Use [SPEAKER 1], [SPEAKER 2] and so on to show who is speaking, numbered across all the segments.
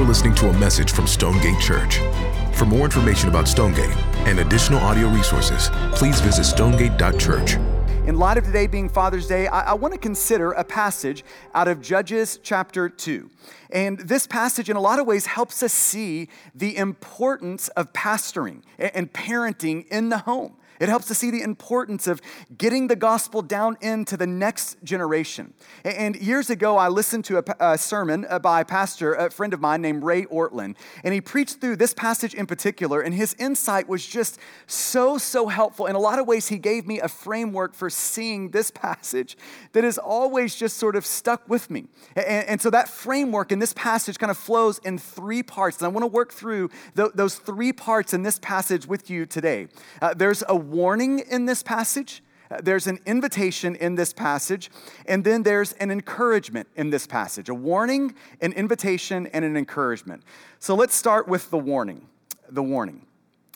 [SPEAKER 1] You're listening to a message from Stonegate Church. For more information about Stonegate and additional audio resources, please visit stonegate.church.
[SPEAKER 2] In light of today being Father's Day, I, I want to consider a passage out of Judges chapter 2. And this passage, in a lot of ways, helps us see the importance of pastoring and parenting in the home. It helps to see the importance of getting the gospel down into the next generation. And years ago, I listened to a, sermon uh, by a pastor, a friend of mine named Ray Ortlund, and he preached through this passage in particular, and his insight was just so, so helpful. In a lot of ways, he gave me a framework for seeing this passage that has always just sort of stuck with me. And, so that framework in this passage kind of flows in three parts, and I want to work through th- those three parts in this passage with you today. Uh, there's a warning in this passage, uh, there's an invitation in this passage, and then there's an encouragement in this passage a warning, an invitation, and an encouragement. So let's start with the warning. The warning.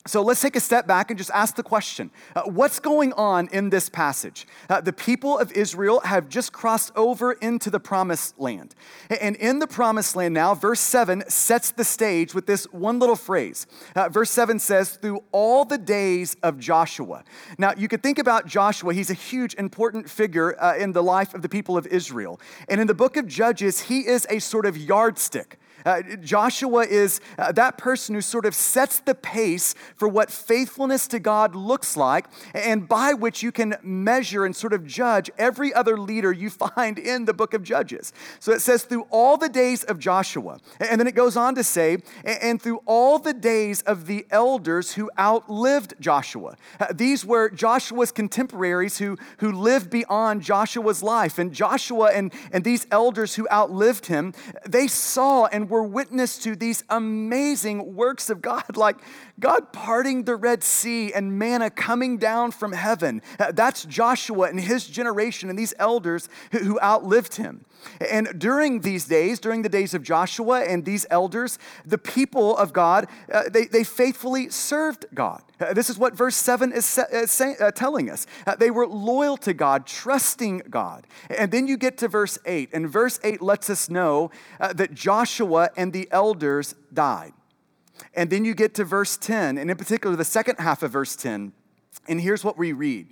[SPEAKER 2] So let's take a step back and just ask the question uh, what's going on in this passage? Uh, the people of Israel have just crossed over into the promised land. And in the promised land now, verse 7 sets the stage with this one little phrase. Uh, verse 7 says, through all the days of Joshua. Now, you could think about Joshua, he's a huge, important figure uh, in the life of the people of Israel. And in the book of Judges, he is a sort of yardstick uh, Joshua is uh, that person who sort of sets the pace for what faithfulness to God looks like, and by which you can measure and sort of judge every other leader you find in the book of Judges. So it says, through all the days of Joshua. And then it goes on to say, and through all the days of the elders who outlived Joshua. Uh, these were Joshua's contemporaries who, who lived beyond Joshua's life. And Joshua and, and these elders who outlived him, they saw and were witness to these amazing works of God, like God parting the Red Sea and manna coming down from heaven. Uh, that's Joshua and his generation and these elders who outlived him. And during these days, during the days of Joshua and these elders, the people of God, uh, they, they faithfully served God. Uh, this is what verse 7 is uh, say, uh, telling us. Uh, they were loyal to God, trusting God. And then you get to verse 8, and verse 8 lets us know uh, that Joshua and the elders died. And then you get to verse 10, and in particular, the second half of verse 10. And here's what we read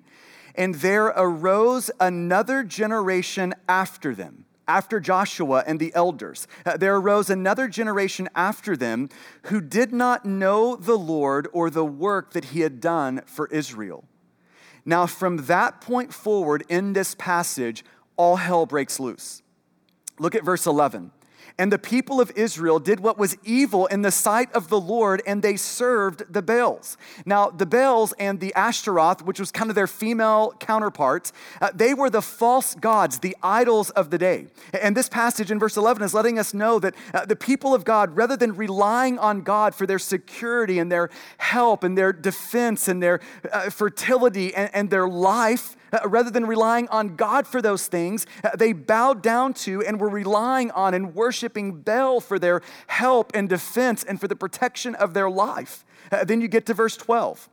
[SPEAKER 2] And there arose another generation after them, after Joshua and the elders. Uh, there arose another generation after them who did not know the Lord or the work that he had done for Israel. Now, from that point forward in this passage, all hell breaks loose. Look at verse 11. And the people of Israel did what was evil in the sight of the Lord, and they served the Baals. Now, the Baals and the Ashtaroth, which was kind of their female counterparts, uh, they were the false gods, the idols of the day. And this passage in verse 11 is letting us know that uh, the people of God, rather than relying on God for their security and their help and their defense and their uh, fertility and, and their life, uh, rather than relying on God for those things, uh, they bowed down to and were relying on and worshiping Baal for their help and defense and for the protection of their life. Uh, then you get to verse 12.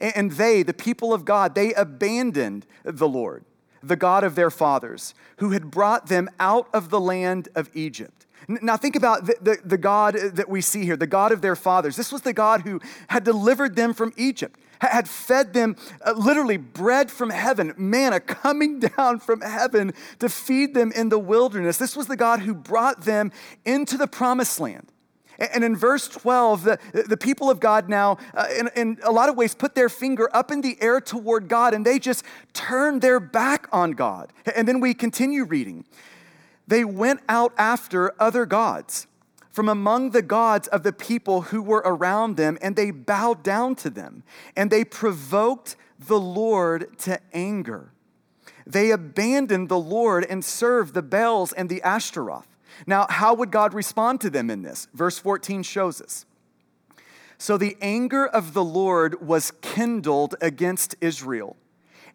[SPEAKER 2] And they, the people of God, they abandoned the Lord, the God of their fathers, who had brought them out of the land of Egypt. Now, think about the, the, the, God that we see here, the God of their fathers. This was the God who had delivered them from Egypt had fed them uh, literally bread from heaven, manna coming down from heaven to feed them in the wilderness. This was the God who brought them into the promised land. And in verse 12, the, the people of God now, uh, in, in a lot of ways, put their finger up in the air toward God and they just turn their back on God. And then we continue reading. They went out after other gods from among the gods of the people who were around them, and they bowed down to them, and they provoked the Lord to anger. They abandoned the Lord and served the Baals and the Ashtaroth. Now, how would God respond to them in this? Verse 14 shows us. So the anger of the Lord was kindled against Israel,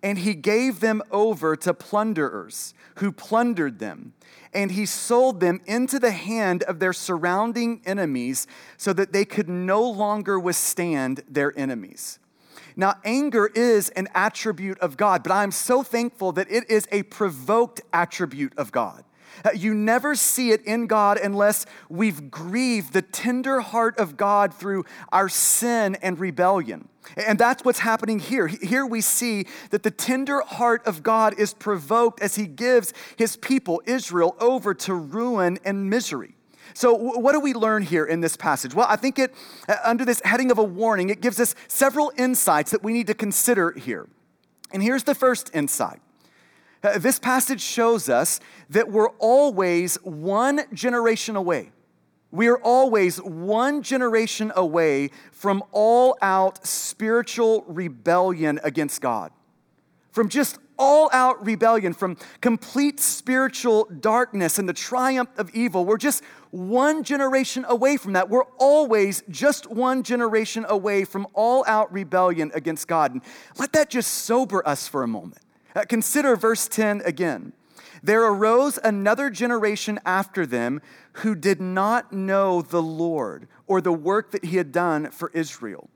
[SPEAKER 2] and he gave them over to plunderers who plundered them and he sold them into the hand of their surrounding enemies so that they could no longer withstand their enemies. Now, anger is an attribute of God, but I'm so thankful that it is a provoked attribute of God. Uh, you never see it in God unless we've grieved the tender heart of God through our sin and rebellion. And that's what's happening here. Here we see that the tender heart of God is provoked as he gives his people, Israel, over to ruin and misery. So, what do we learn here in this passage? Well, I think it, uh, under this heading of a warning, it gives us several insights that we need to consider here. And here's the first insight Uh, this passage shows us that we're always one generation away. We are always one generation away from all out spiritual rebellion against God. From just all out rebellion, from complete spiritual darkness and the triumph of evil. We're just one generation away from that. We're always just one generation away from all out rebellion against God. And let that just sober us for a moment. Uh, consider verse 10 again. There arose another generation after them who did not know the Lord or the work that he had done for Israel.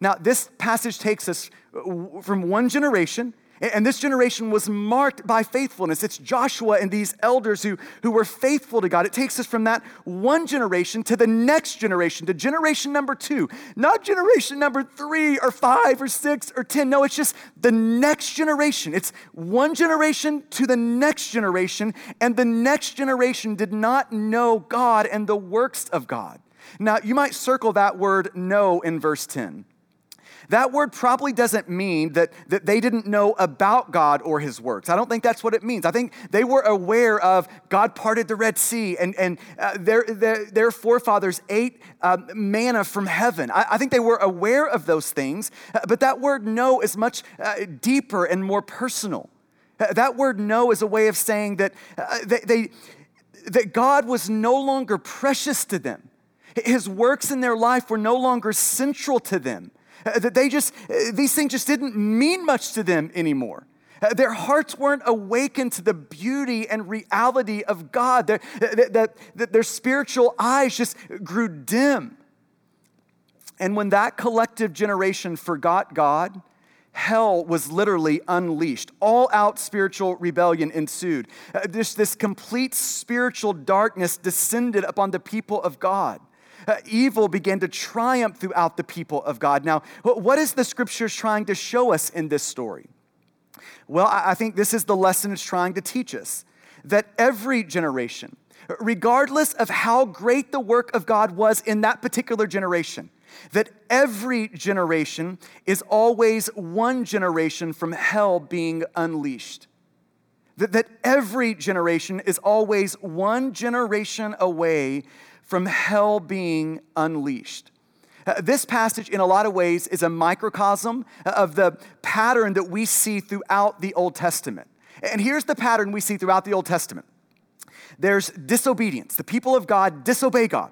[SPEAKER 2] Now, this passage takes us uh, from one generation and this generation was marked by faithfulness. It's Joshua and these elders who, who were faithful to God. It takes us from that one generation to the next generation, to generation number two, not generation number three or five or six or 10. No, it's just the next generation. It's one generation to the next generation, and the next generation did not know God and the works of God. Now, you might circle that word know in verse 10. That word probably doesn't mean that, that they didn't know about God or his works. I don't think that's what it means. I think they were aware of God parted the Red Sea and, and uh, their, their, their, forefathers ate um, manna from heaven. I, I, think they were aware of those things, uh, but that word know is much uh, deeper and more personal. Uh, that word know is a way of saying that uh, they, they, that God was no longer precious to them. His works in their life were no longer central to them. Uh, that they just, uh, these things just didn't mean much to them anymore. Uh, their hearts weren't awakened to the beauty and reality of God. Their, that, their spiritual eyes just grew dim. And when that collective generation forgot God, hell was literally unleashed. All out spiritual rebellion ensued. This, this complete spiritual darkness descended upon the people of God uh, evil began to triumph throughout the people of God. Now, what is the scriptures trying to show us in this story? Well, I think this is the lesson it's trying to teach us that every generation, regardless of how great the work of God was in that particular generation, that every generation is always one generation from hell being unleashed. That, that every generation is always one generation away from hell being unleashed. Uh, this passage, in a lot of ways, is a microcosm of the pattern that we see throughout the Old Testament. And here's the pattern we see throughout the Old Testament there's disobedience. The people of God disobey God.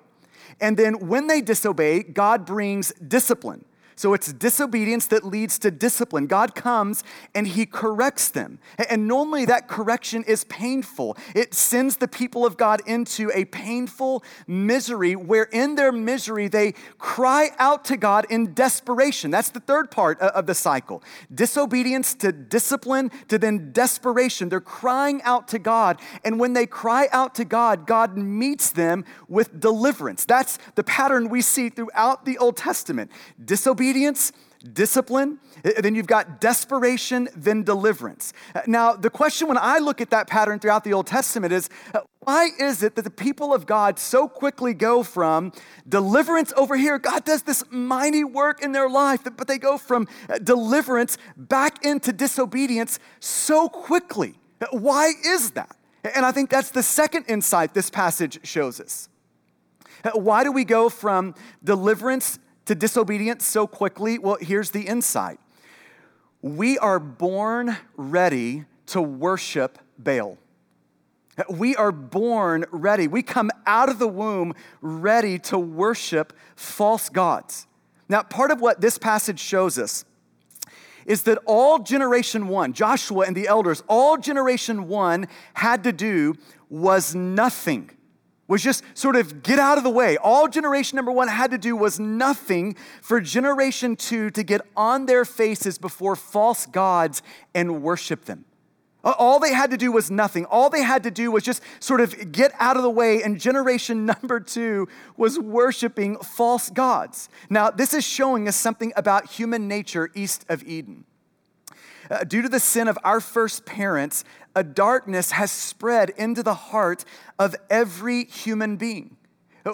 [SPEAKER 2] And then when they disobey, God brings discipline. So it's disobedience that leads to discipline. God comes and he corrects them. And normally that correction is painful. It sends the people of God into a painful misery where in their misery they cry out to God in desperation. That's the third part of the cycle. Disobedience to discipline to then desperation. They're crying out to God. And when they cry out to God, God meets them with deliverance. That's the pattern we see throughout the Old Testament. Disobedience obedience, discipline, eh, then you've got desperation, then deliverance. Eh, now, the question when I look at that pattern throughout the Old Testament is uh, why is it that the people of God so quickly go from deliverance over here? God does this mighty work in their life, but they go from deliverance back into disobedience so quickly. Why is that? And I think that's the second insight this passage shows us. Why do we go from deliverance to disobedience so quickly? Well, here's the insight we are born ready to worship Baal. We are born ready. We come out of the womb ready to worship false gods. Now, part of what this passage shows us is that all generation one, Joshua and the elders, all generation one had to do was nothing was just sort of get out of the way. All generation number one had to do was nothing for generation two to get on their faces before false gods and worship them. All they had to do was nothing. All they had to do was just sort of get out of the way. And generation number two was worshiping false gods. Now, this is showing us something about human nature east of Eden. Uh, due to the sin of our first parents, a darkness has spread into the heart of every human being. Uh,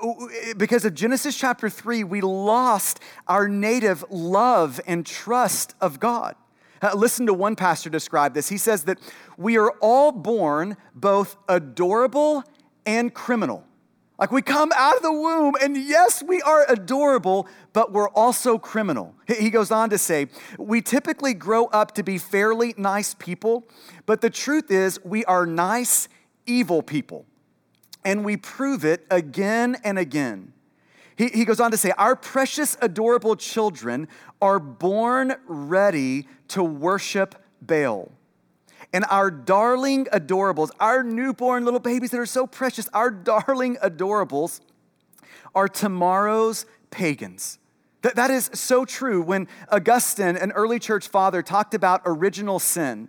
[SPEAKER 2] because of Genesis chapter 3, we lost our native love and trust of God. Uh, listen to one pastor describe this. He says that we are all born both adorable and criminal. Like we come out of the womb, and yes, we are adorable, but we're also criminal. He goes on to say, We typically grow up to be fairly nice people, but the truth is, we are nice, evil people. And we prove it again and again. He, he goes on to say, Our precious, adorable children are born ready to worship Baal. And our darling adorables, our newborn little babies that are so precious, our darling adorables are tomorrow's pagans. That, that is so true. When Augustine, an early church father, talked about original sin,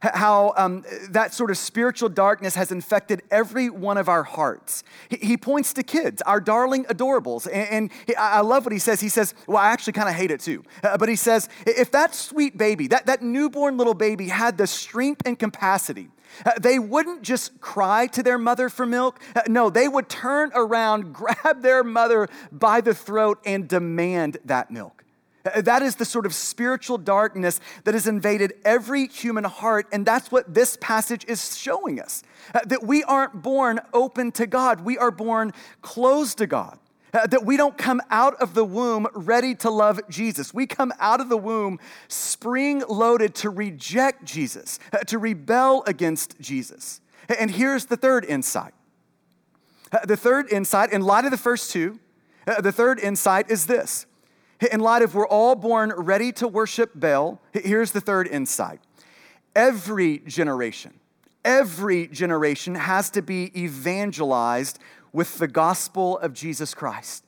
[SPEAKER 2] how um, that sort of spiritual darkness has infected every one of our hearts. He, he points to kids, our darling adorables. And, and he, I love what he says. He says, Well, I actually kind of hate it too. Uh, but he says, If that sweet baby, that, that newborn little baby had the strength and capacity, uh, they wouldn't just cry to their mother for milk. Uh, no, they would turn around, grab their mother by the throat, and demand that milk. Uh, that is the sort of spiritual darkness that has invaded every human heart. And that's what this passage is showing us uh, that we aren't born open to God, we are born closed to God. Uh, that we don't come out of the womb ready to love Jesus. We come out of the womb spring loaded to reject Jesus, uh, to rebel against Jesus. And here's the third insight. Uh, the third insight, in light of the first two, uh, the third insight is this in light of we're all born ready to worship Baal, here's the third insight. Every generation, every generation has to be evangelized with the gospel of Jesus Christ.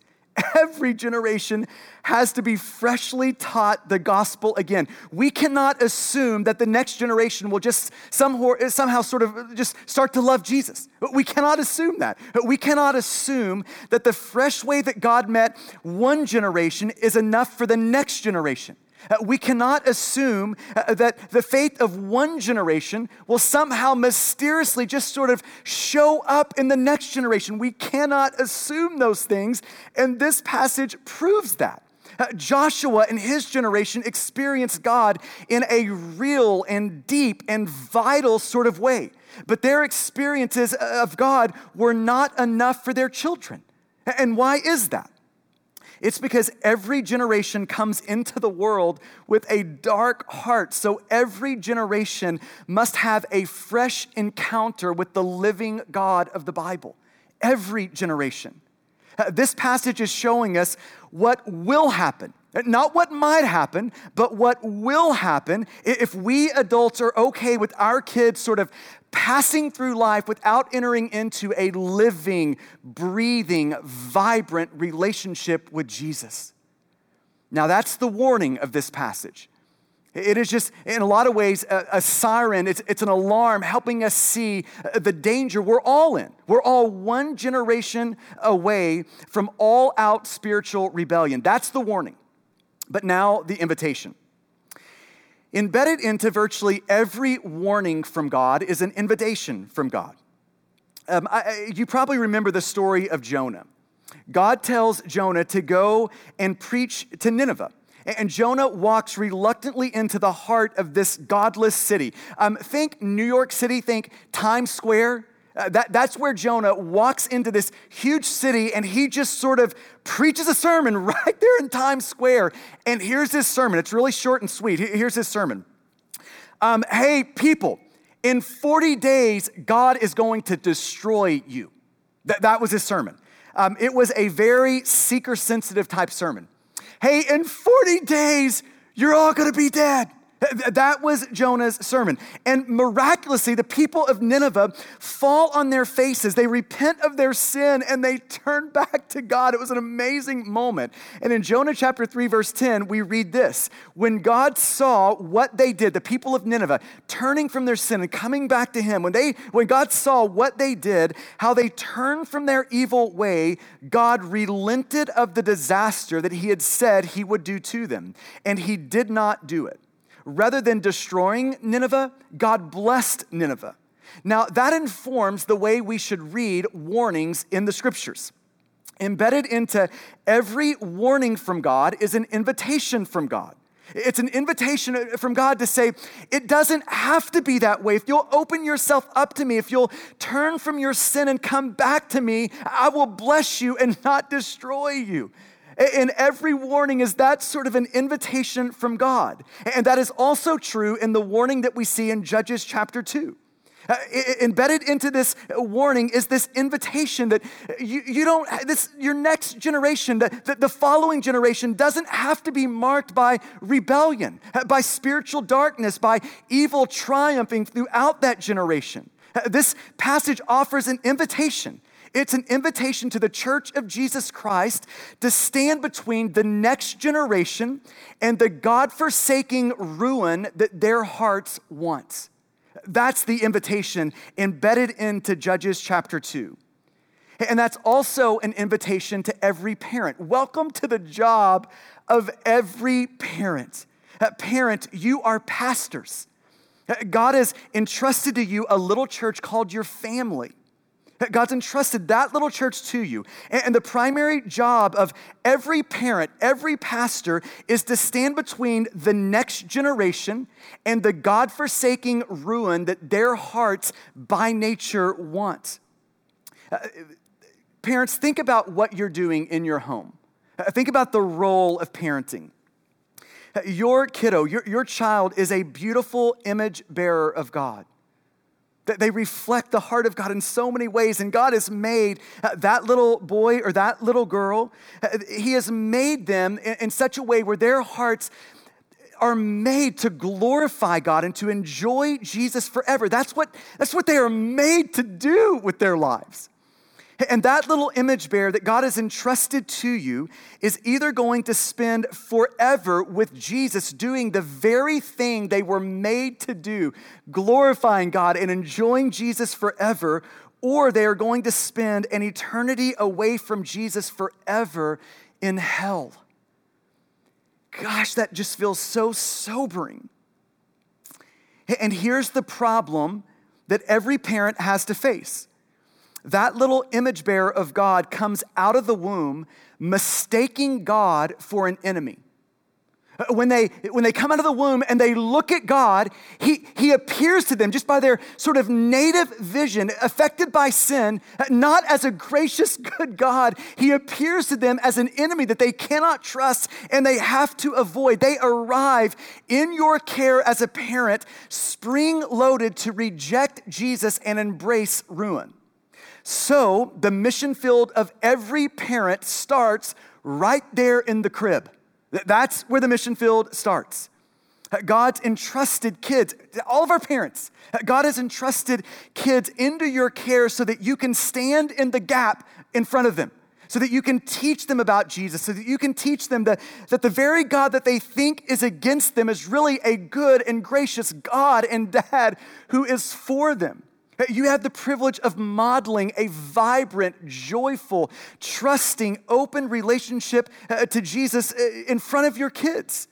[SPEAKER 2] Every generation has to be freshly taught the gospel again. We cannot assume that the next generation will just somehow sort of just start to love Jesus. We cannot assume that. We cannot assume that the fresh way that God met one generation is enough for the next generation. Uh, we cannot assume uh, that the faith of one generation will somehow mysteriously just sort of show up in the next generation. We cannot assume those things, and this passage proves that. Uh, Joshua and his generation experienced God in a real and deep and vital sort of way. But their experiences of God were not enough for their children. And why is that? It's because every generation comes into the world with a dark heart. So every generation must have a fresh encounter with the living God of the Bible. Every generation. Uh, this passage is showing us what will happen. Not what might happen, but what will happen if we adults are okay with our kids sort of passing through life without entering into a living, breathing, vibrant relationship with Jesus. Now, that's the warning of this passage. It is just, in a lot of ways, a, a, siren. It's, it's an alarm helping us see uh, the danger we're all in. We're all one generation away from all out spiritual rebellion. That's the warning. But now, the invitation. Embedded into virtually every warning from God is an invitation from God. Um, I, you probably remember the story of Jonah. God tells Jonah to go and preach to Nineveh. And Jonah walks reluctantly into the heart of this godless city. Um, think New York City, think Times Square. Uh, that, that's where Jonah walks into this huge city and he just sort of preaches a sermon right there in Times Square. And here's his sermon. It's really short and sweet. Here's his sermon um, Hey, people, in 40 days, God is going to destroy you. That, that was his sermon. Um, it was a very seeker sensitive type sermon. Hey, in 40 days, you're all gonna be dead. That was Jonah's sermon. And miraculously, the people of Nineveh fall on their faces. They repent of their sin and they turn back to God. It was an amazing moment. And in Jonah chapter 3, verse 10, we read this When God saw what they did, the people of Nineveh turning from their sin and coming back to Him, when, they, when God saw what they did, how they turned from their evil way, God relented of the disaster that He had said He would do to them. And He did not do it. Rather than destroying Nineveh, God blessed Nineveh. Now, that informs the way we should read warnings in the scriptures. Embedded into every warning from God is an invitation from God. It's an invitation from God to say, it doesn't have to be that way. If you'll open yourself up to me, if you'll turn from your sin and come back to me, I will bless you and not destroy you. And every warning is that sort of an invitation from God. And that is also true in the warning that we see in Judges chapter 2. Uh, embedded into this warning is this invitation that you, you don't, this, your next generation, the, the, the following generation doesn't have to be marked by rebellion, uh, by spiritual darkness, by evil triumphing throughout that generation. Uh, this passage offers an invitation it's an invitation to the church of Jesus Christ to stand between the next generation and the God forsaking ruin that their hearts want. That's the invitation embedded into Judges chapter 2. And that's also an invitation to every parent. Welcome to the job of every parent. Uh, parent, you are pastors. Uh, God has entrusted to you a little church called your family. God's entrusted that little church to you. And the primary job of every parent, every pastor, is to stand between the next generation and the God forsaking ruin that their hearts by nature want. Uh, parents, think about what you're doing in your home. Uh, think about the role of parenting. Uh, your kiddo, your, your child is a beautiful image bearer of God. They reflect the heart of God in so many ways. And God has made uh, that little boy or that little girl, uh, He has made them in such a way where their hearts are made to glorify God and to enjoy Jesus forever. That's what, that's what they are made to do with their lives. And that little image bearer that God has entrusted to you is either going to spend forever with Jesus doing the very thing they were made to do, glorifying God and enjoying Jesus forever, or they are going to spend an eternity away from Jesus forever in hell. Gosh, that just feels so sobering. And here's the problem that every parent has to face that little image bearer of God comes out of the womb mistaking God for an enemy. Uh, when they, when they come out of the womb and they look at God, he, he appears to them just by their sort of native vision, affected by sin, uh, not as a gracious, good God. He appears to them as an enemy that they cannot trust and they have to avoid. They arrive in your care as a parent, spring loaded to reject Jesus and embrace ruin. So the mission field of every parent starts right there in the crib. That's where the mission field starts. God's entrusted kids, all of our parents, God has entrusted kids into your care so that you can stand in the gap in front of them, so that you can teach them about Jesus, so that you can teach them that, that the very God that they think is against them is really a good and gracious God and dad who is for them. You have the privilege of modeling a vibrant, joyful, trusting, open relationship uh, to Jesus uh, in front of your kids.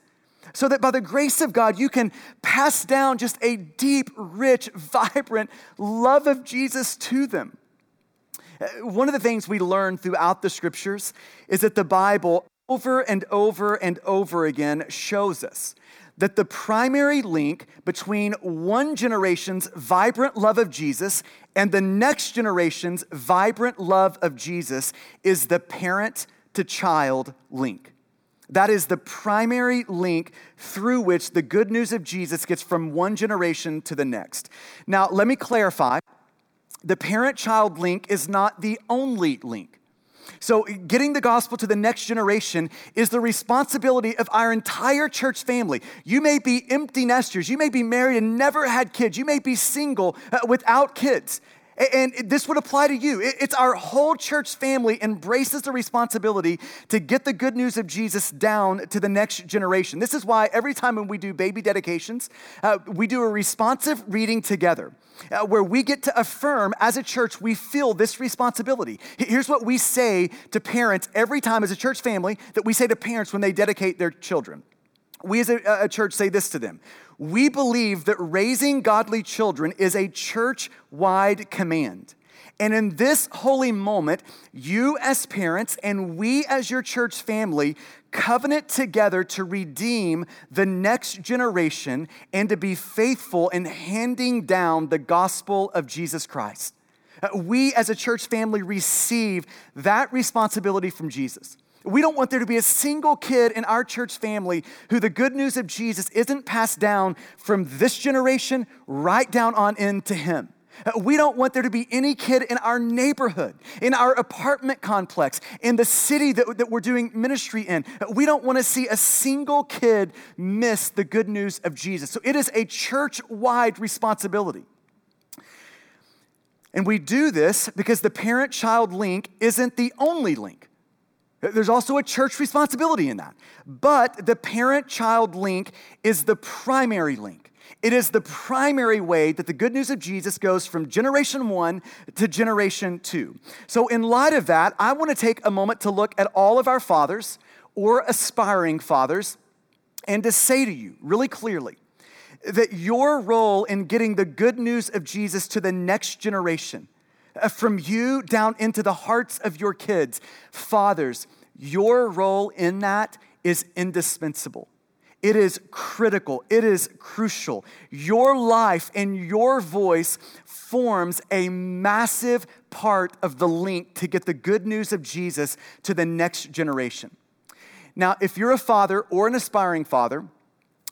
[SPEAKER 2] So that by the grace of God, you can pass down just a deep, rich, vibrant love of Jesus to them. Uh, one of the things we learn throughout the scriptures is that the Bible, over and over and over again, shows us that the primary link between one generation's vibrant love of Jesus and the next generation's vibrant love of Jesus is the parent to child link. That is the primary link through which the good news of Jesus gets from one generation to the next. Now, let me clarify the parent child link is not the only link. So, getting the gospel to the next generation is the responsibility of our entire church family. You may be empty nesters, you may be married and never had kids, you may be single uh, without kids. And this would apply to you. It's our whole church family embraces the responsibility to get the good news of Jesus down to the next generation. This is why every time when we do baby dedications, uh, we do a responsive reading together. Uh, where we get to affirm as a church, we feel this responsibility. Here's what we say to parents every time as a church family that we say to parents when they dedicate their children. We as a, a church say this to them we believe that raising godly children is a church wide command. And in this holy moment, you as parents and we as your church family covenant together to redeem the next generation and to be faithful in handing down the gospel of Jesus Christ. Uh, we as a church family receive that responsibility from Jesus. We don't want there to be a single kid in our church family who the good news of Jesus isn't passed down from this generation right down on into him. Uh, we don't want there to be any kid in our neighborhood, in our apartment complex, in the city that, that we're doing ministry in. Uh, we don't want to see a single kid miss the good news of Jesus. So it is a church wide responsibility. And we do this because the parent child link isn't the only link. There's also a church responsibility in that. But the parent child link is the primary link. It is the primary way that the good news of Jesus goes from generation one to generation two. So, in light of that, I want to take a moment to look at all of our fathers or aspiring fathers and to say to you really clearly that your role in getting the good news of Jesus to the next generation Uh, from you down into the hearts of your kids. Fathers, your role in that is indispensable. It is critical. It is crucial. Your life and your voice forms a massive part of the link to get the good news of Jesus to the next generation. Now, if you're a father or an aspiring father,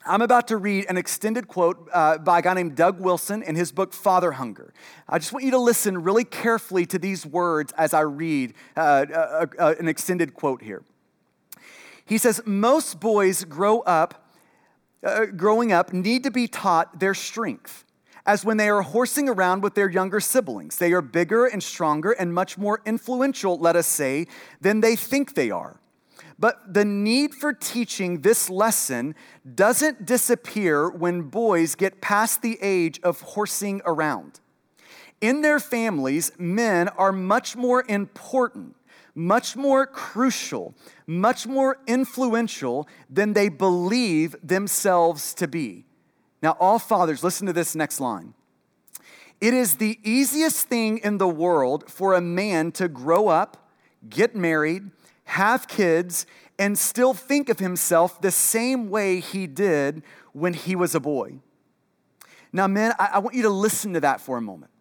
[SPEAKER 2] I'm about to read an extended quote uh, by a guy named Doug Wilson in his book Father Hunger. I just want you to listen really carefully to these words as I read uh, uh, uh, an extended quote here. He says, Most boys grow up, uh, growing up, need to be taught their strength. As when they are horsing around with their younger siblings, they are bigger and stronger and much more influential, let us say, than they think they are. But the need for teaching this lesson doesn't disappear when boys get past the age of horsing around. In their families, men are much more important, much more crucial, much more influential than they believe themselves to be. Now, all fathers, listen to this next line. It is the easiest thing in the world for a man to grow up, get married, have kids, and still think of himself the same way he did when he was a boy. Now, men, I, I want you to listen to that for a moment.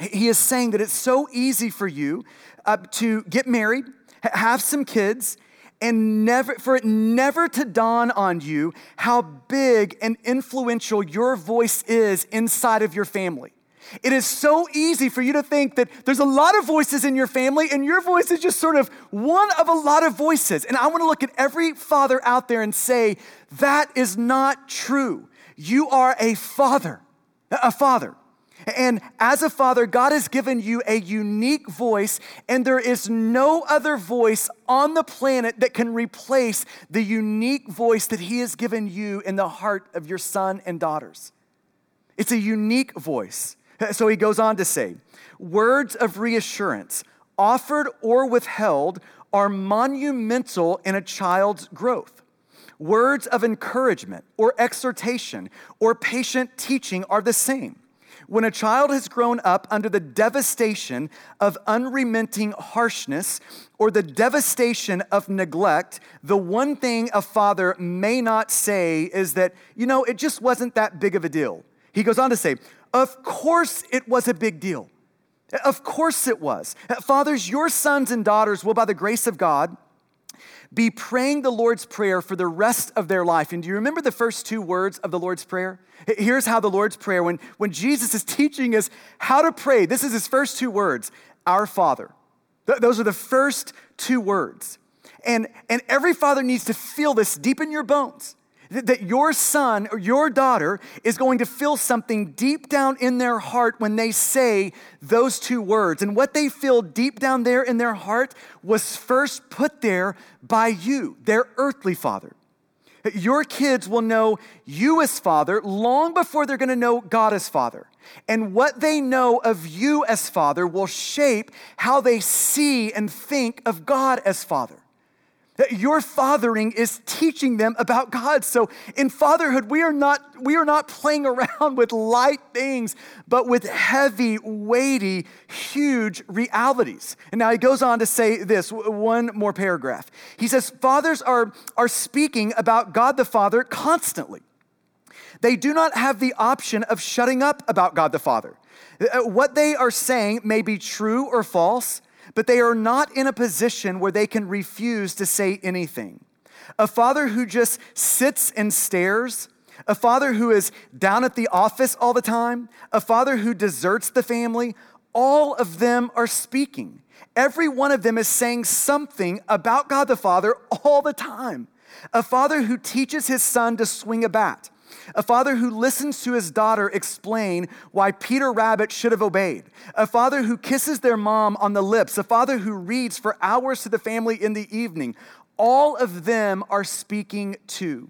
[SPEAKER 2] He is saying that it's so easy for you uh, to get married, have some kids, and never for it never to dawn on you how big and influential your voice is inside of your family. It is so easy for you to think that there's a lot of voices in your family, and your voice is just sort of one of a lot of voices. And I want to look at every father out there and say, that is not true. You are a father, a father. And as a father, God has given you a unique voice, and there is no other voice on the planet that can replace the unique voice that He has given you in the heart of your son and daughters. It's a unique voice. So he goes on to say, words of reassurance, offered or withheld, are monumental in a child's growth. Words of encouragement or exhortation or patient teaching are the same. When a child has grown up under the devastation of unremitting harshness or the devastation of neglect, the one thing a father may not say is that, you know, it just wasn't that big of a deal. He goes on to say, of course, it was a big deal. Of course, it was. Fathers, your sons and daughters will, by the grace of God, be praying the Lord's Prayer for the rest of their life. And do you remember the first two words of the Lord's Prayer? Here's how the Lord's Prayer, when, when Jesus is teaching us how to pray, this is his first two words Our Father. Th- those are the first two words. And, and every father needs to feel this deep in your bones that your son or your daughter is going to feel something deep down in their heart when they say those two words. And what they feel deep down there in their heart was first put there by you, their earthly father. Your kids will know you as father long before they're gonna know God as father. And what they know of you as father will shape how they see and think of God as father. That your fathering is teaching them about God. So in fatherhood, we are not, we are not playing around with light things, but with heavy, weighty, huge realities. And now he goes on to say this one more paragraph. He says, Fathers are, are speaking about God the Father constantly. They do not have the option of shutting up about God the Father. Uh, what they are saying may be true or false, but they are not in a position where they can refuse to say anything. A father who just sits and stares, a father who is down at the office all the time, a father who deserts the family, all of them are speaking. Every one of them is saying something about God the Father all the time. A father who teaches his son to swing a bat, a father who listens to his daughter explain why Peter Rabbit should have obeyed. A father who kisses their mom on the lips. A father who reads for hours to the family in the evening. All of them are speaking too.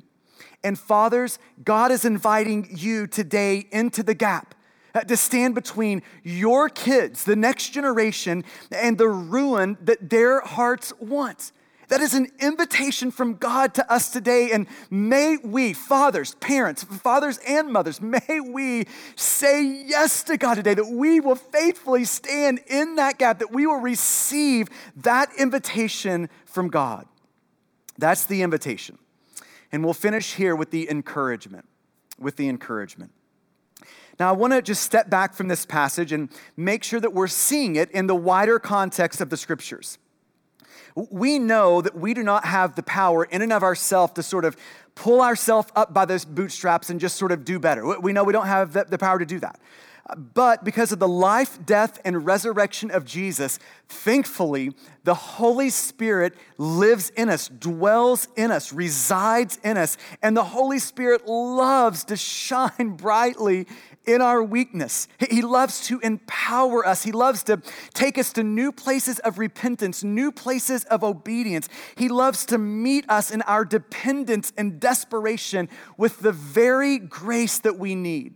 [SPEAKER 2] And fathers, God is inviting you today into the gap uh, to stand between your kids, the next generation, and the ruin that their hearts want. That is an invitation from God to us today. And may we, fathers, parents, fathers and mothers, may we say yes to God today, that we will faithfully stand in that gap, that we will receive that invitation from God. That's the invitation. And we'll finish here with the encouragement. With the encouragement. Now, I want to just step back from this passage and make sure that we're seeing it in the wider context of the scriptures. We know that we do not have the power in and of ourselves to sort of pull ourselves up by those bootstraps and just sort of do better. We know we don't have the, power to do that. But because of the life, death, and resurrection of Jesus, thankfully, the Holy Spirit lives in us, dwells in us, resides in us, and the Holy Spirit loves to shine brightly in our weakness. He loves to empower us. He loves to take us to new places of repentance, new places of obedience. He loves to meet us in our dependence and desperation with the very grace that we need.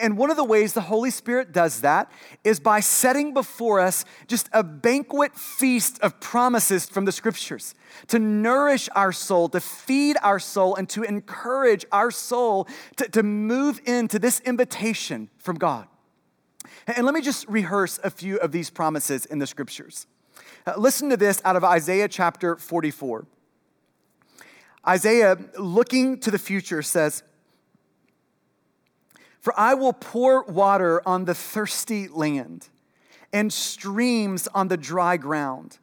[SPEAKER 2] And one of the ways the Holy Spirit does that is by setting before us just a banquet feast of promises from the scriptures to nourish our soul, to feed our soul, and to encourage our soul to, to move into this invitation from God. And let me just rehearse a few of these promises in the scriptures. Uh, listen to this out of Isaiah chapter 44. Isaiah, looking to the future, says, for I will pour water on the thirsty land and streams on the dry ground.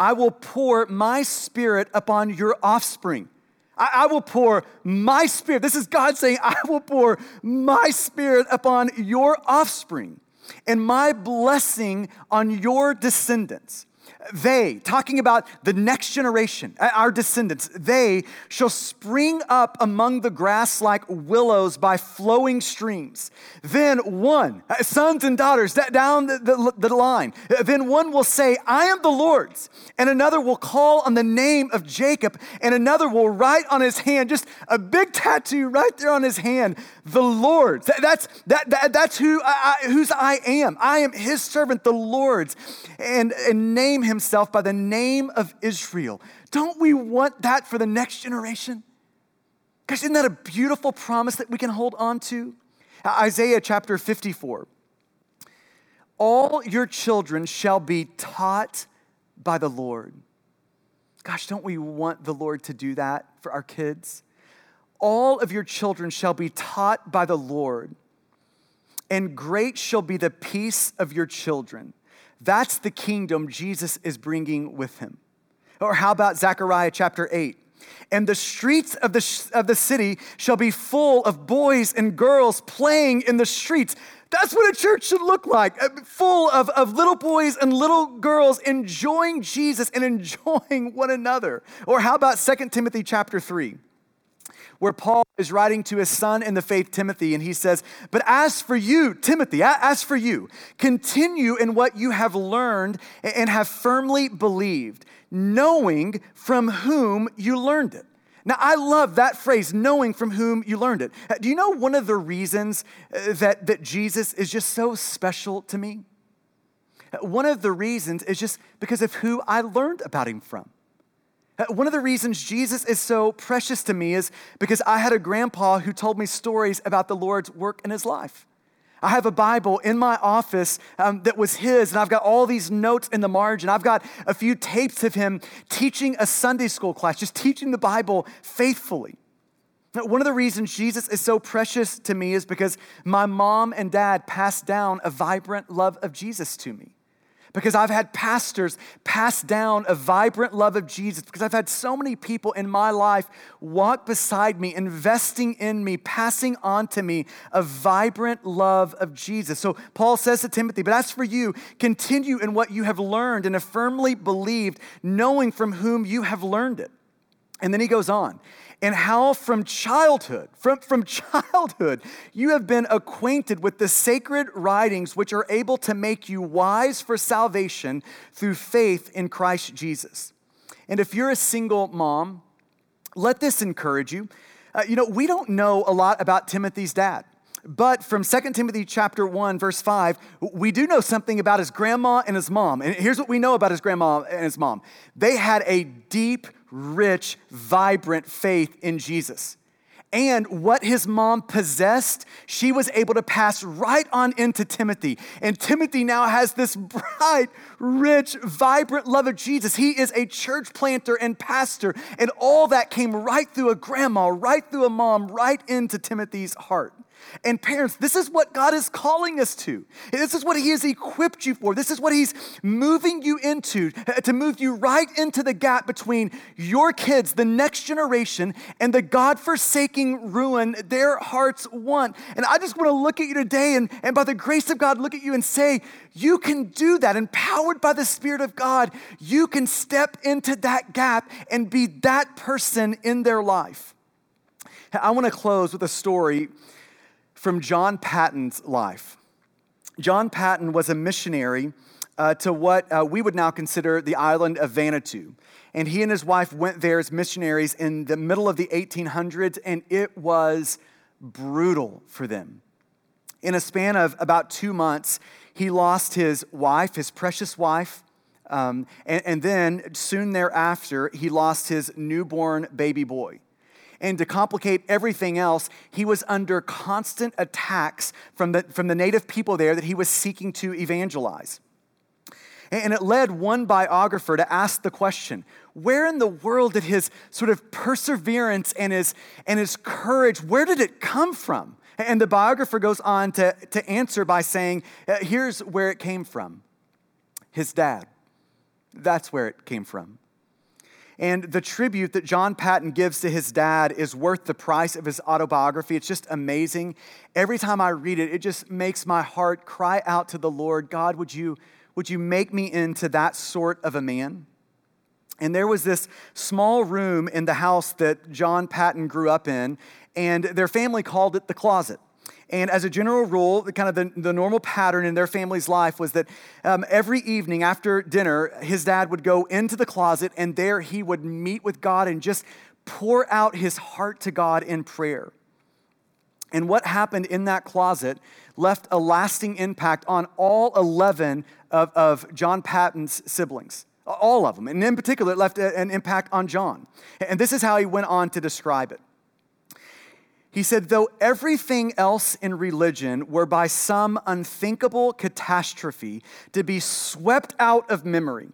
[SPEAKER 2] I will pour my spirit upon your offspring. I, I, will pour my spirit. This is God saying, I will pour my spirit upon your offspring and my blessing on your descendants. They, talking about the next generation, our descendants, they shall spring up among the grass like willows by flowing streams. Then one, uh, sons and daughters, down the, the, the line, then one will say, I am the Lord's, and another will call on the name of Jacob, and another will write on his hand, just a big tattoo right there on his hand, the Lord's. That's, that, that, that's who I, whose I am. I am his servant, the Lord's, and, and name him himself by the name of Israel. Don't we want that for the next generation? Gosh, isn't that a beautiful promise that we can hold on to? Isaiah chapter 54. All your children shall be taught by the Lord. Gosh, don't we want the Lord to do that for our kids? All of your children shall be taught by the Lord, and great shall be the peace of your children. That's the kingdom Jesus is bringing with him. Or how about Zechariah chapter 8? And the streets of the, of the city shall be full of boys and girls playing in the streets. That's what a church should look like, uh, full of, of little boys and little girls enjoying Jesus and enjoying one another. Or how about 2 Timothy chapter 3? where Paul is writing to his son in the faith, Timothy, and he says, But as for you, Timothy, as for you, continue in what you have learned and have firmly believed, knowing from whom you learned it. Now, I love that phrase, knowing from whom you learned it. Uh, do you know one of the reasons uh, that, that Jesus is just so special to me? Uh, one of the reasons is just because of who I learned about him from. One of the reasons Jesus is so precious to me is because I had a grandpa who told me stories about the Lord's work in his life. I have a Bible in my office um, that was his, and I've got all these notes in the margin. I've got a few tapes of him teaching a Sunday school class, just teaching the Bible faithfully. Now, one of the reasons Jesus is so precious to me is because my mom and dad passed down a vibrant love of Jesus to me because I've had pastors pass down a vibrant love of Jesus, because I've had so many people in my life walk beside me, investing in me, passing on to me a vibrant love of Jesus. So Paul says to Timothy, But as for you, continue in what you have learned and have firmly believed, knowing from whom you have learned it. And then he goes on and how from childhood, from, from childhood, you have been acquainted with the sacred writings which are able to make you wise for salvation through faith in Christ Jesus. And if you're a single mom, let this encourage you. Uh, you know, we don't know a lot about Timothy's dad. But from 2 Timothy chapter 1 verse 5, we do know something about his grandma and his mom. And here's what we know about his grandma and his mom. They had a deep rich, vibrant faith in Jesus. And what his mom possessed, she was able to pass right on into Timothy. And Timothy now has this bright, rich, vibrant love of Jesus. He is a church planter and pastor. And all that came right through a grandma, right through a mom, right into Timothy's heart. And parents, this is what God is calling us to. This is what He has equipped you for. This is what He's moving you into, uh, to move you right into the gap between your kids, the next generation, and the God forsaking ruin their hearts want. And I just want to look at you today and, and by the grace of God, look at you and say, you can do that. Empowered by the Spirit of God, you can step into that gap and be that person in their life. I want to close with a story from John Paton's life. John Paton was a missionary uh, to what uh, we would now consider the island of Vanuatu. And he and his wife went there as missionaries in the middle of the 1800s, and it was brutal for them. In a span of about two months, he lost his wife, his precious wife, um, and, and then soon thereafter, he lost his newborn baby boy. And to complicate everything else, he was under constant attacks from the, from the native people there that he was seeking to evangelize. And it led one biographer to ask the question where in the world did his sort of perseverance and his, and his courage, where did it come from? And the biographer goes on to, to answer by saying, uh, here's where it came from his dad. That's where it came from. And the tribute that John Paton gives to his dad is worth the price of his autobiography. It's just amazing. Every time I read it, it just makes my heart cry out to the Lord God, would you, would you make me into that sort of a man? And there was this small room in the house that John Paton grew up in, and their family called it the closet. And as a general rule, the kind of the, the normal pattern in their family's life was that um, every evening after dinner, his dad would go into the closet and there he would meet with God and just pour out his heart to God in prayer. And what happened in that closet left a lasting impact on all 11 of, of John Paton's siblings. All of them. And in particular, it left an impact on John. And this is how he went on to describe it. He said, though everything else in religion were by some unthinkable catastrophe to be swept out of memory,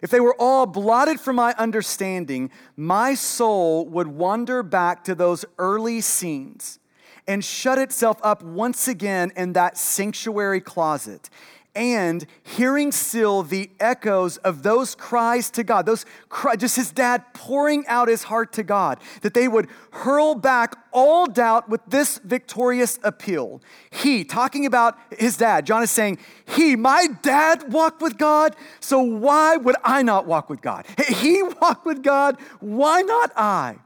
[SPEAKER 2] if they were all blotted from my understanding, my soul would wander back to those early scenes and shut itself up once again in that sanctuary closet, and hearing still the echoes of those cries to God, those cry, just his dad pouring out his heart to God, that they would hurl back all doubt with this victorious appeal. He, talking about his dad, John is saying, He, my dad, walked with God, so why would I not walk with God? He walked with God, why not I?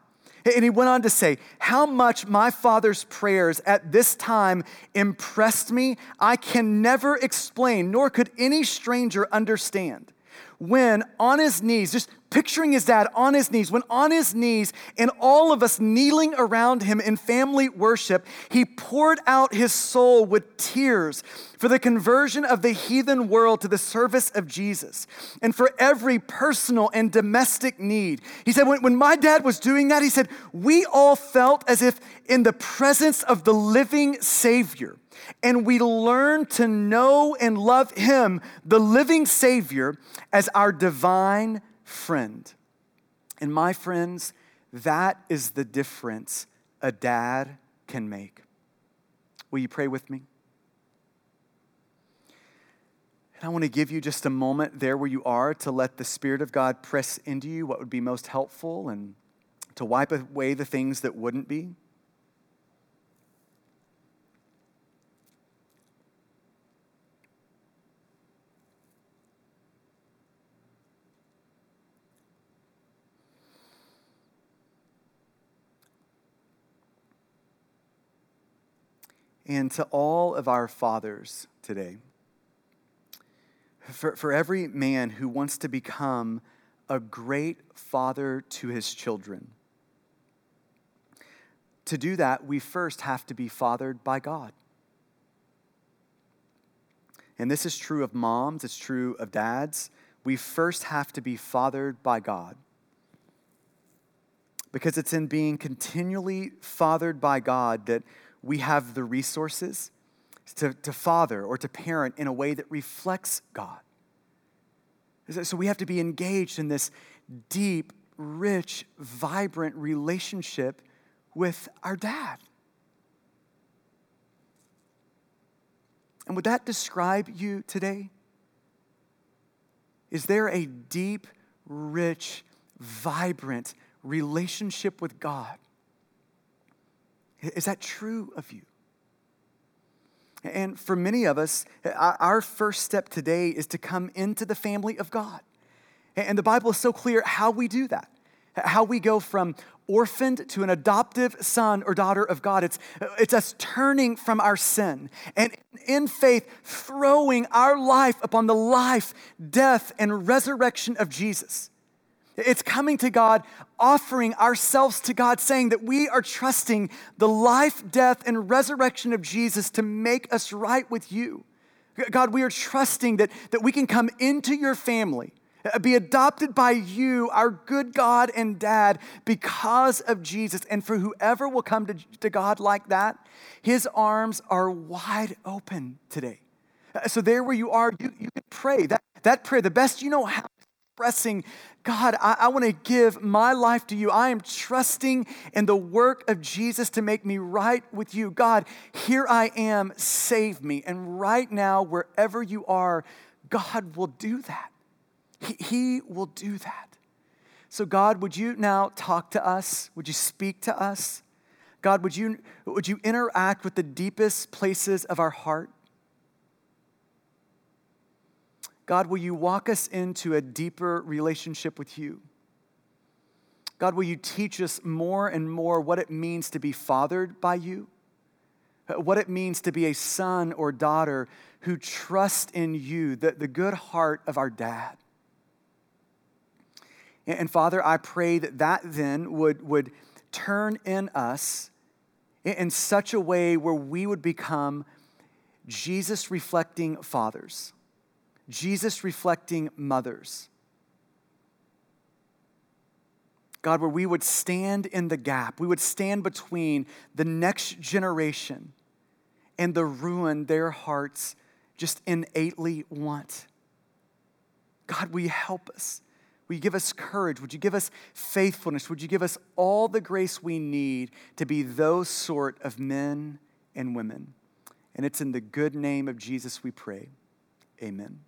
[SPEAKER 2] And he went on to say, How much my father's prayers at this time impressed me, I can never explain, nor could any stranger understand. When on his knees, just picturing his dad on his knees, when on his knees and all of us kneeling around him in family worship, he poured out his soul with tears for the conversion of the heathen world to the service of Jesus and for every personal and domestic need. He said, when, when my dad was doing that, he said, we all felt as if in the presence of the living Savior. And we learn to know and love him, the living Savior, as our divine friend. And my friends, that is the difference a dad can make. Will you pray with me? And I want to give you just a moment there where you are to let the Spirit of God press into you what would be most helpful and to wipe away the things that wouldn't be. And to all of our fathers today. For, for every man who wants to become a great father to his children, to do that, we first have to be fathered by God. And this is true of moms, it's true of dads. We first have to be fathered by God. Because it's in being continually fathered by God that we have the resources to, to father or to parent in a way that reflects God. So we have to be engaged in this deep, rich, vibrant relationship with our dad. And would that describe you today? Is there a deep, rich, vibrant relationship with God? Is that true of you? And for many of us, our first step today is to come into the family of God. And the Bible is so clear how we do that, how we go from orphaned to an adoptive son or daughter of God. It's, it's us turning from our sin and in faith throwing our life upon the life, death, and resurrection of Jesus. It's coming to God, offering ourselves to God, saying that we are trusting the life, death, and resurrection of Jesus to make us right with you. God, we are trusting that, that we can come into your family, uh, be adopted by you, our good God and dad, because of Jesus. And for whoever will come to, to God like that, his arms are wide open today. Uh, so, there where you are, you, you can pray that, that prayer, the best you know how, expressing God, I, I want to give my life to you. I am trusting in the work of Jesus to make me right with you. God, here I am, save me. And right now, wherever you are, God will do that. He, he will do that. So, God, would you now talk to us? Would you speak to us? God, would you, would you interact with the deepest places of our heart? God, will you walk us into a deeper relationship with you? God, will you teach us more and more what it means to be fathered by you? What it means to be a son or daughter who trust in you, the, the good heart of our dad. And, and Father, I pray that that then would, would turn in us in, in such a way where we would become Jesus reflecting fathers Jesus reflecting mothers. God, where we would stand in the gap, we would stand between the next generation and the ruin their hearts just innately want. God, will you help us? Will you give us courage? Would you give us faithfulness? Would you give us all the grace we need to be those sort of men and women? And it's in the good name of Jesus we pray. Amen.